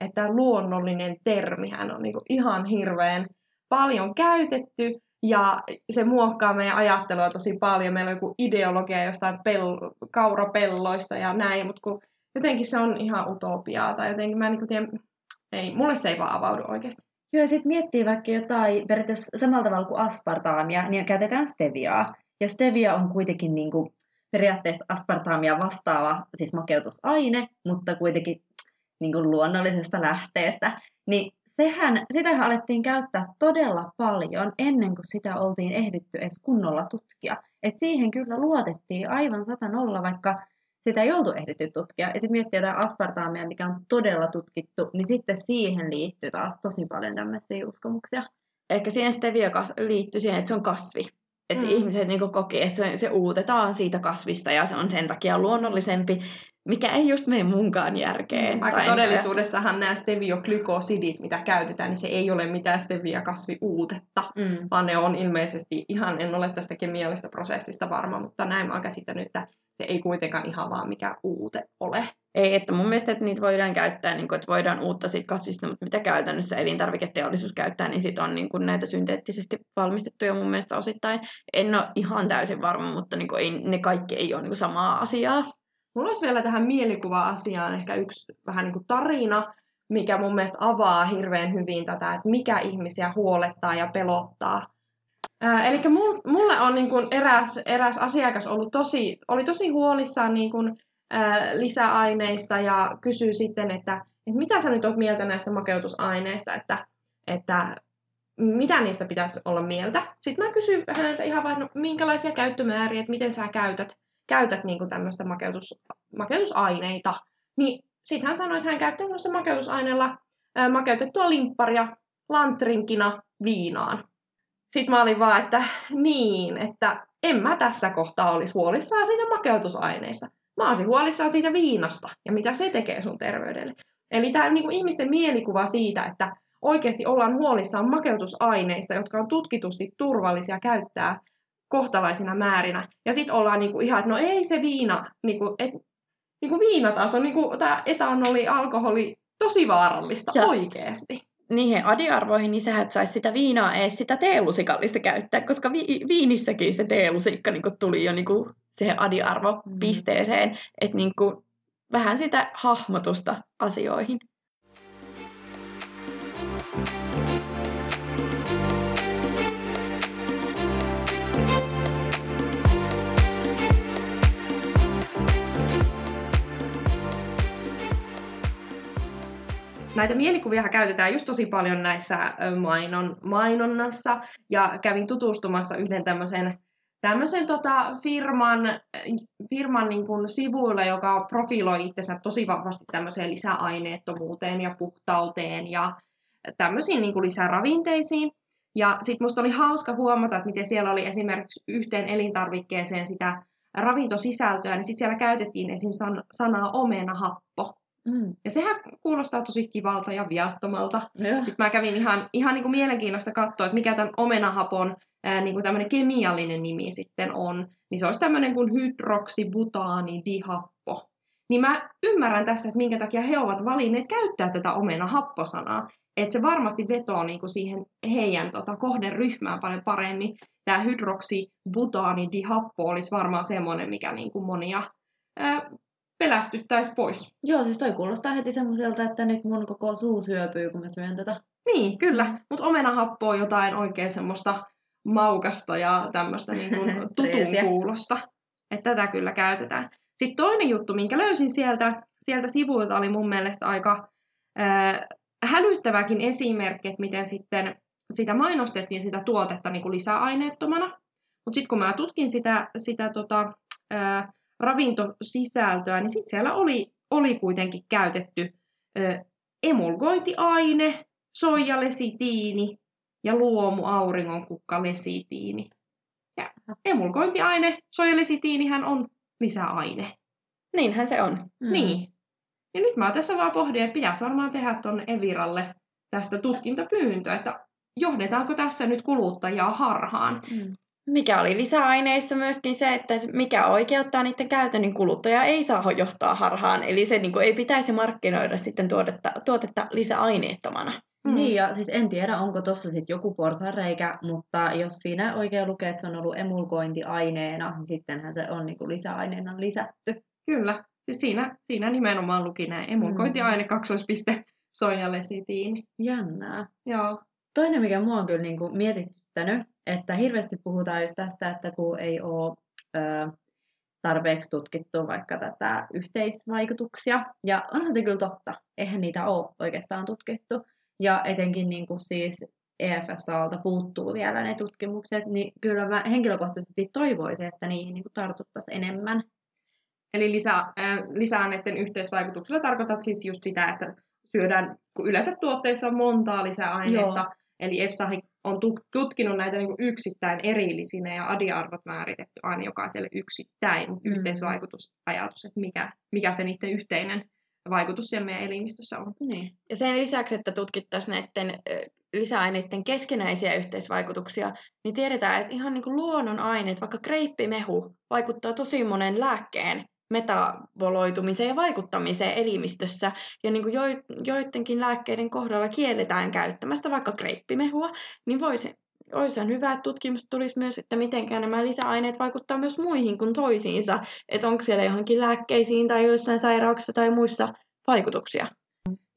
että luonnollinen termihän on niinku ihan hirveän paljon käytetty, ja se muokkaa meidän ajattelua tosi paljon. Meillä on joku ideologia jostain pel- kaurapelloista ja näin, mutta kun jotenkin se on ihan utopiaa, tai jotenkin mä en niin tiedä, ei, mulle se ei vaan avaudu oikeasti.
Joo, ja sitten miettii vaikka jotain periaatteessa samalla tavalla kuin aspartaamia, niin käytetään steviaa. Ja stevia on kuitenkin niin kuin periaatteessa aspartaamia vastaava, siis makeutusaine, mutta kuitenkin niin kuin luonnollisesta lähteestä. Niin sehän, sitähän alettiin käyttää todella paljon ennen kuin sitä oltiin ehditty edes kunnolla tutkia. Et siihen kyllä luotettiin aivan sata nolla, vaikka sitä ei oltu ehditty tutkia. Ja sitten miettii jotain aspartaamia, mikä on todella tutkittu, niin sitten siihen liittyy taas tosi paljon tämmöisiä uskomuksia.
Ehkä siihen stevia liittyy siihen, että se on kasvi. Että mm. ihmiset niin koki, että se, se uutetaan siitä kasvista ja se on sen takia luonnollisempi, mikä ei just mene munkaan järkeen.
Vaikka todellisuudessahan nämä stevioglykosidit, mitä käytetään, niin se ei ole mitään stevia-kasviuutetta, mm. vaan ne on ilmeisesti ihan, en ole tästä kemiallisesta prosessista varma, mutta näin mä oon käsittänyt, että se ei kuitenkaan ihan vaan mikä uute ole.
Ei, että mun mielestä että niitä voidaan käyttää, niin kuin, että voidaan uutta siitä kasvista, mutta mitä käytännössä elintarviketeollisuus käyttää, niin sit on niin kuin näitä synteettisesti valmistettuja mun mielestä osittain. En ole ihan täysin varma, mutta niin kuin, ei, ne kaikki ei ole niin kuin samaa asiaa.
Mulla olisi vielä tähän mielikuva-asiaan ehkä yksi vähän niin kuin tarina, mikä mun mielestä avaa hirveän hyvin tätä, että mikä ihmisiä huolettaa ja pelottaa. Ää, eli mulle on niin kuin eräs, eräs asiakas ollut tosi, oli tosi huolissaan niin kuin, lisäaineista ja kysyy sitten, että, että mitä sä nyt oot mieltä näistä makeutusaineista, että, että mitä niistä pitäisi olla mieltä. Sitten mä kysyn häneltä ihan vain, no, minkälaisia käyttömääriä, että miten sä käytät, käytät niin tämmöistä makeutus, makeutusaineita. Niin sitten hän sanoi, että hän käyttää makeutusaineella ää, makeutettua limpparia lantrinkina viinaan. Sitten mä olin vaan, että niin, että en mä tässä kohtaa olisi huolissaan siitä makeutusaineista. Mä olisin huolissaan siitä viinasta ja mitä se tekee sun terveydelle. Eli tämä niin ihmisten mielikuva siitä, että oikeasti ollaan huolissaan makeutusaineista, jotka on tutkitusti turvallisia käyttää kohtalaisina määrinä. Ja sitten ollaan niin kuin ihan, että no ei se viina, niin kuin, et, niin kuin viina taas on, niin kuin, tämä etanoli, alkoholi, tosi vaarallista ja. oikeasti
niihin adiarvoihin, niin sä et saisi sitä viinaa edes sitä teelusikallista käyttää, koska vi- viinissäkin se teelusikka niin tuli jo niin kuin siihen adiarvopisteeseen, mm. että niin vähän sitä hahmotusta asioihin.
näitä mielikuvia käytetään just tosi paljon näissä mainon, mainonnassa, ja kävin tutustumassa yhden tämmöisen tämmöisen tota, firman, firman niin kuin sivuille, joka profiloi itsensä tosi vahvasti tämmöiseen lisäaineettomuuteen ja puhtauteen ja tämmöisiin niin kuin lisäravinteisiin. Ja sitten musta oli hauska huomata, että miten siellä oli esimerkiksi yhteen elintarvikkeeseen sitä ravintosisältöä, niin sitten siellä käytettiin esim. San- sanaa omenahappo. Mm. Ja sehän kuulostaa tosi kivalta ja viattomalta. Ja. Sitten mä kävin ihan, ihan niin kuin mielenkiinnosta katsoa, että mikä tämän omenahapon ää, niin kuin tämmöinen kemiallinen nimi sitten on. Niin se olisi tämmöinen kuin hydroksibutaanidihappo. Niin mä ymmärrän tässä, että minkä takia he ovat valinneet käyttää tätä omenahapposanaa. Että se varmasti vetoo niin kuin siihen heidän tota, kohderyhmään paljon paremmin. Tämä hydroksibutaanidihappo olisi varmaan semmoinen, mikä niin kuin monia ää, pelästyttäisi pois.
Joo, siis toi kuulostaa heti semmoiselta, että nyt mun koko suu syöpyy, kun mä syön tätä.
Niin, kyllä. Mutta omenahappo on jotain oikein semmoista maukasta ja tämmöistä niin kuin tutun kuulosta. Että tätä kyllä käytetään. Sitten toinen juttu, minkä löysin sieltä, sieltä sivuilta, oli mun mielestä aika äh, hälyttäväkin esimerkki, että miten sitten sitä mainostettiin sitä tuotetta niin kuin lisäaineettomana. Mutta sitten kun mä tutkin sitä, sitä tota, äh, ravintosisältöä, niin sitten siellä oli, oli kuitenkin käytetty ö, emulgointiaine, soijalesitiini ja luomu auringonkukka lesitiini. Ja emulkointiaine, soijalesitiinihän on lisäaine.
Niinhän se on.
Mm. Niin. Ja nyt mä tässä vaan pohdin, että pitäisi varmaan tehdä tuonne Eviralle tästä tutkintapyyntöä, että johdetaanko tässä nyt kuluttajaa harhaan.
Mm.
Mikä oli lisäaineissa myöskin se, että mikä oikeuttaa niiden käytön, niin kuluttaja ei saa johtaa harhaan. Eli se niin kuin, ei pitäisi markkinoida sitten tuotetta, tuotetta lisäaineettomana.
Mm. Niin, ja siis en tiedä, onko tuossa sitten joku porsareikä, mutta jos siinä oikein lukee, että se on ollut emulkointiaineena, niin sittenhän se on niin kuin lisäaineena lisätty.
Kyllä, siis siinä, siinä nimenomaan luki näin emulkointiaine, mm. kaksoispiste, soijalesitiini.
Jännää.
Joo.
Toinen, mikä mua on kyllä niin kuin mietityttänyt, että hirveästi puhutaan just tästä, että kun ei ole ö, tarpeeksi tutkittu vaikka tätä yhteisvaikutuksia. Ja onhan se kyllä totta. Eihän niitä ole oikeastaan tutkittu. Ja etenkin niin kuin siis EFSAlta puuttuu vielä ne tutkimukset, niin kyllä mä henkilökohtaisesti toivoisin, että niihin niin tartuttaisiin enemmän.
Eli lisä, äh, lisäaineiden yhteisvaikutuksella tarkoitat siis just sitä, että syödään, kun yleensä tuotteissa on montaa lisäainetta, Joo. eli EFSA on tutkinut näitä niin yksittäin erillisinä ja adiarvot määritetty aina jokaiselle yksittäin, mm. yhteisvaikutusajatus, että mikä, mikä se niiden yhteinen vaikutus siellä meidän elimistössä on.
Niin. Ja sen lisäksi, että tutkittaisiin näiden lisäaineiden keskinäisiä yhteisvaikutuksia, niin tiedetään, että ihan niin kuin luonnon aineet, vaikka kreippimehu, vaikuttaa tosi monen lääkkeen metaboloitumiseen ja vaikuttamiseen elimistössä. Ja niin kuin jo, joidenkin lääkkeiden kohdalla kielletään käyttämästä vaikka kreippimehua, niin voisi, olisi hyvä, että tutkimus tulisi myös, että miten nämä lisäaineet vaikuttaa myös muihin kuin toisiinsa. Että onko siellä johonkin lääkkeisiin tai joissain sairauksissa tai muissa vaikutuksia.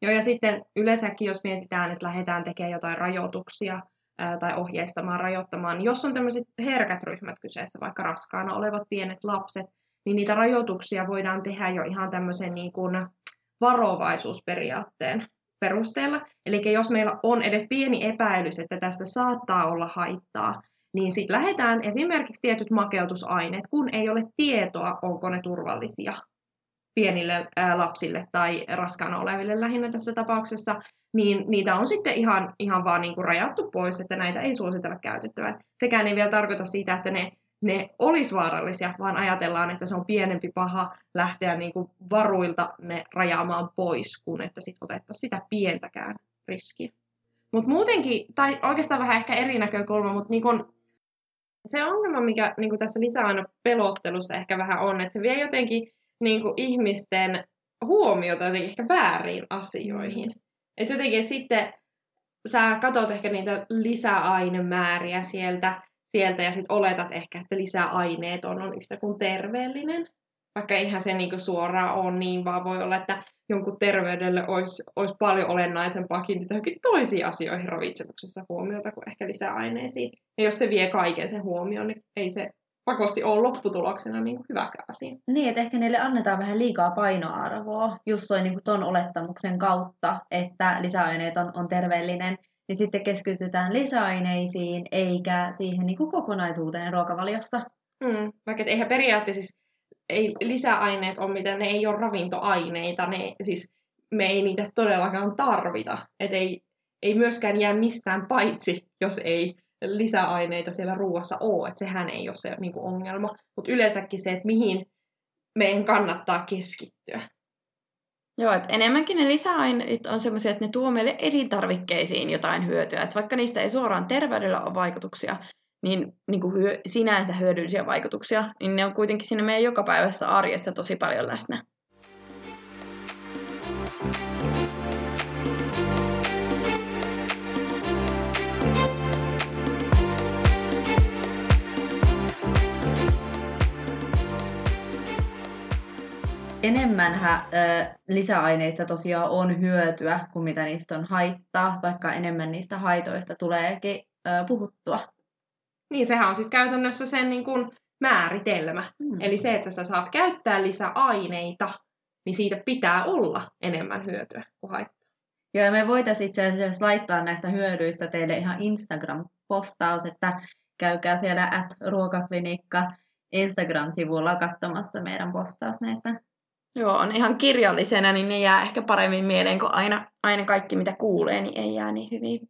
Joo, ja sitten yleensäkin, jos mietitään, että lähdetään tekemään jotain rajoituksia ää, tai ohjeistamaan, rajoittamaan, niin jos on tämmöiset herkät ryhmät kyseessä, vaikka raskaana olevat pienet lapset, niin niitä rajoituksia voidaan tehdä jo ihan tämmöisen niin kuin varovaisuusperiaatteen perusteella. Eli jos meillä on edes pieni epäilys, että tästä saattaa olla haittaa, niin sitten lähdetään esimerkiksi tietyt makeutusaineet, kun ei ole tietoa, onko ne turvallisia pienille lapsille tai raskaana oleville lähinnä tässä tapauksessa, niin niitä on sitten ihan, ihan vaan niin kuin rajattu pois, että näitä ei suositella käytettävän. Sekään ei vielä tarkoita sitä, että ne ne olisi vaarallisia, vaan ajatellaan, että se on pienempi paha lähteä niin kuin varuilta ne rajaamaan pois, kun että sitten otettaisiin sitä pientäkään riskiä. Mutta muutenkin, tai oikeastaan vähän ehkä eri näkökulma, mutta niin kun, se ongelma, mikä niin tässä lisäaina pelottelussa ehkä vähän on, että se vie jotenkin niin kuin ihmisten huomiota jotenkin ehkä väärin asioihin. Että jotenkin, että sitten sä katsot ehkä niitä lisäainemääriä sieltä, sieltä ja sitten oletat ehkä, että lisää aineet on, on yhtä kuin terveellinen. Vaikka eihän se niinku suoraan ole niin, vaan voi olla, että jonkun terveydelle olisi, olisi paljon olennaisempaa kiinnittää johonkin toisiin asioihin ravitsemuksessa huomiota kuin ehkä lisäaineisiin. Ja jos se vie kaiken sen huomioon, niin ei se pakosti ole lopputuloksena niin kuin hyväkään asia.
Niin, että ehkä niille annetaan vähän liikaa painoarvoa just niin kuin ton olettamuksen kautta, että lisäaineet on, on terveellinen niin sitten keskitytään lisäaineisiin eikä siihen niin kuin kokonaisuuteen ruokavaliossa.
Mm, vaikka eihän periaatteessa siis, ei lisäaineet ole mitään, ne ei ole ravintoaineita, ne, siis me ei niitä todellakaan tarvita. Et ei, ei myöskään jää mistään paitsi, jos ei lisäaineita siellä ruoassa ole, että sehän ei ole se niin kuin ongelma. Mutta yleensäkin se, että mihin meidän kannattaa keskittyä.
Joo, että enemmänkin ne lisäaineet on sellaisia, että ne tuo meille elintarvikkeisiin jotain hyötyä. Että vaikka niistä ei suoraan terveydellä ole vaikutuksia, niin, niin kuin hyö, sinänsä hyödyllisiä vaikutuksia, niin ne on kuitenkin siinä meidän jokapäiväisessä arjessa tosi paljon läsnä.
Enemmänhän ö, lisäaineista tosiaan on hyötyä kuin mitä niistä on haittaa, vaikka enemmän niistä haitoista tuleekin ö, puhuttua.
Niin, sehän on siis käytännössä sen niin kuin määritelmä. Mm. Eli se, että sä saat käyttää lisäaineita, niin siitä pitää olla enemmän hyötyä kuin haittaa.
Joo, ja me voitaisiin itse asiassa laittaa näistä hyödyistä teille ihan Instagram-postaus, että käykää siellä at ruokaklinikka Instagram-sivulla katsomassa meidän postaus näistä
Joo, on ihan kirjallisena, niin ne jää ehkä paremmin mieleen, kun aina, aina kaikki mitä kuulee, niin ei jää niin hyvin.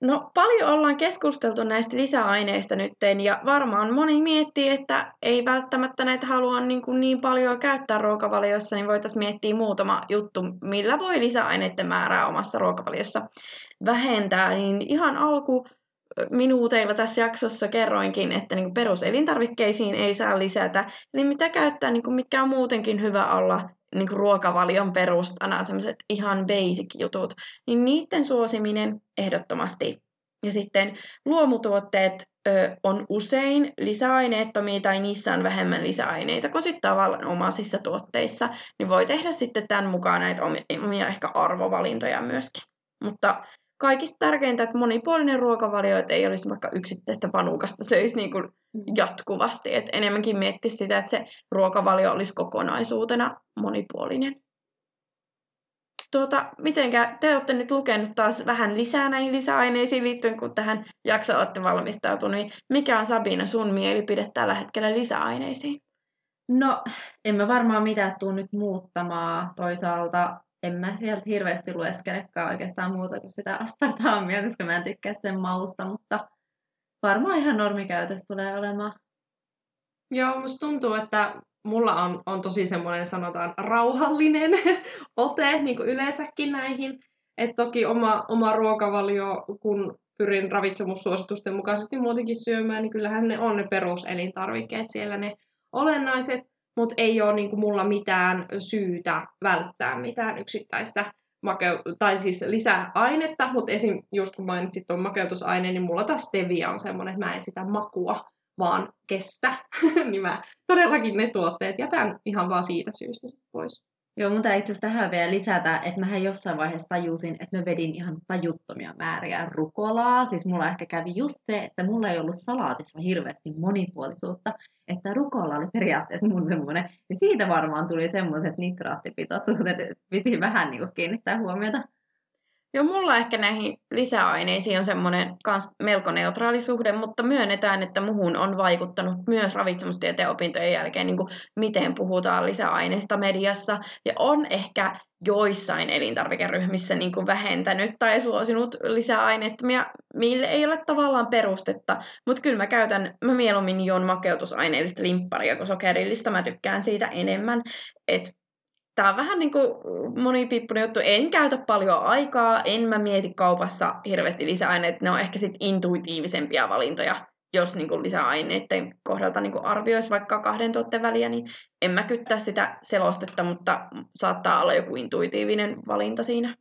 No paljon ollaan keskusteltu näistä lisäaineista nytten ja varmaan moni miettii, että ei välttämättä näitä halua niin, kuin niin paljon käyttää ruokavaliossa, niin voitaisiin miettiä muutama juttu, millä voi lisäaineiden määrää omassa ruokavaliossa vähentää. Niin ihan alku minuuteilla tässä jaksossa kerroinkin, että niin peruselintarvikkeisiin ei saa lisätä. Eli mitä käyttää, niin kuin mitkä on muutenkin hyvä olla niin kuin ruokavalion perustana, sellaiset ihan basic jutut, niin niiden suosiminen ehdottomasti. Ja sitten luomutuotteet ö, on usein lisäaineettomia tai niissä on vähemmän lisäaineita kuin sitten tavallaan omaisissa tuotteissa, niin voi tehdä sitten tämän mukaan näitä omia, omia ehkä arvovalintoja myöskin. Mutta kaikista tärkeintä, että monipuolinen ruokavalio, että ei olisi vaikka yksittäistä panukasta söisi niin kuin mm. jatkuvasti. Että enemmänkin miettisi sitä, että se ruokavalio olisi kokonaisuutena monipuolinen. Tuota, mitenkä te olette nyt lukenut taas vähän lisää näihin lisäaineisiin liittyen, kun tähän jaksoon olette valmistautuneet, niin mikä on Sabina sun mielipide tällä hetkellä lisäaineisiin?
No, en mä varmaan mitään tuu nyt muuttamaan. Toisaalta en mä sieltä hirveästi lueskelekaan oikeastaan muuta kuin sitä aspartaamia, koska mä en tykkää sen mausta, mutta varmaan ihan normikäytös tulee olemaan.
Joo, musta tuntuu, että mulla on, on tosi semmoinen sanotaan rauhallinen ote niin kuin yleensäkin näihin. Että toki oma, oma ruokavalio, kun pyrin ravitsemussuositusten mukaisesti muutenkin syömään, niin kyllähän ne on ne peruselintarvikkeet siellä ne olennaiset mutta ei ole niin kuin mulla mitään syytä välttää mitään yksittäistä makeu- tai siis lisäainetta, mutta esim. just kun mainitsit tuon makeutusaineen, niin mulla taas stevia on semmoinen, että mä en sitä makua vaan kestä, niin mä todellakin ne tuotteet jätän ihan vaan siitä syystä pois.
Joo, mutta itse asiassa tähän vielä lisätä, että mähän jossain vaiheessa tajusin, että mä vedin ihan tajuttomia määriä rukolaa. Siis mulla ehkä kävi just se, että mulla ei ollut salaatissa hirveästi monipuolisuutta, että rukola oli periaatteessa mun semmoinen. Ja siitä varmaan tuli semmoiset nitraattipitoisuudet, että piti vähän niin kiinnittää huomiota.
Joo, mulla ehkä näihin lisäaineisiin on semmoinen kans melko neutraali suhde, mutta myönnetään, että muhun on vaikuttanut myös ravitsemustieteen opintojen jälkeen, niin kuin miten puhutaan lisäaineista mediassa. Ja on ehkä joissain elintarvikeryhmissä niin kuin vähentänyt tai suosinut lisäaineettomia, mille ei ole tavallaan perustetta. Mutta kyllä mä käytän, mä mieluummin juon makeutusaineellista limpparia kuin sokerillista, mä tykkään siitä enemmän. Että Tämä on vähän niin kuin monipippunen juttu. En käytä paljon aikaa, en mä mieti kaupassa hirveästi lisäaineita. Ne on ehkä sitten intuitiivisempia valintoja. Jos niin kuin lisäaineiden kohdalta niin kuin arvioisi vaikka kahden tuotteen väliä, niin en mä kyttää sitä selostetta, mutta saattaa olla joku intuitiivinen valinta siinä.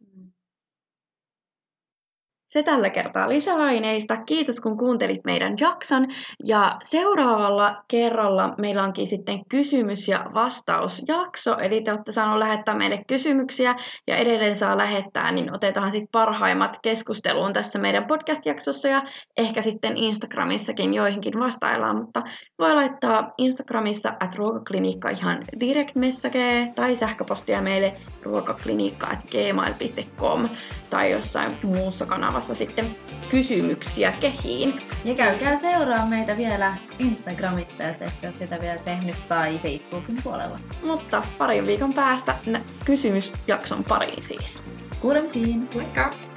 Se tällä kertaa lisäaineista. Kiitos kun kuuntelit meidän jakson. Ja seuraavalla kerralla meillä onkin sitten kysymys- ja vastausjakso. Eli te olette saaneet lähettää meille kysymyksiä ja edelleen saa lähettää, niin otetaan sitten parhaimmat keskusteluun tässä meidän podcast-jaksossa ja ehkä sitten Instagramissakin joihinkin vastaillaan. Mutta voi laittaa Instagramissa at ruokaklinikka ihan direct message tai sähköpostia meille ruokaklinikka at gmail.com tai jossain muussa kanavassa sitten kysymyksiä kehiin.
Ja käykää seuraa meitä vielä Instagramissa, jos ette ole sitä vielä tehnyt, tai Facebookin puolella.
Mutta parin viikon päästä kysymysjakson pariin siis.
Kuulemisiin!
Moikka!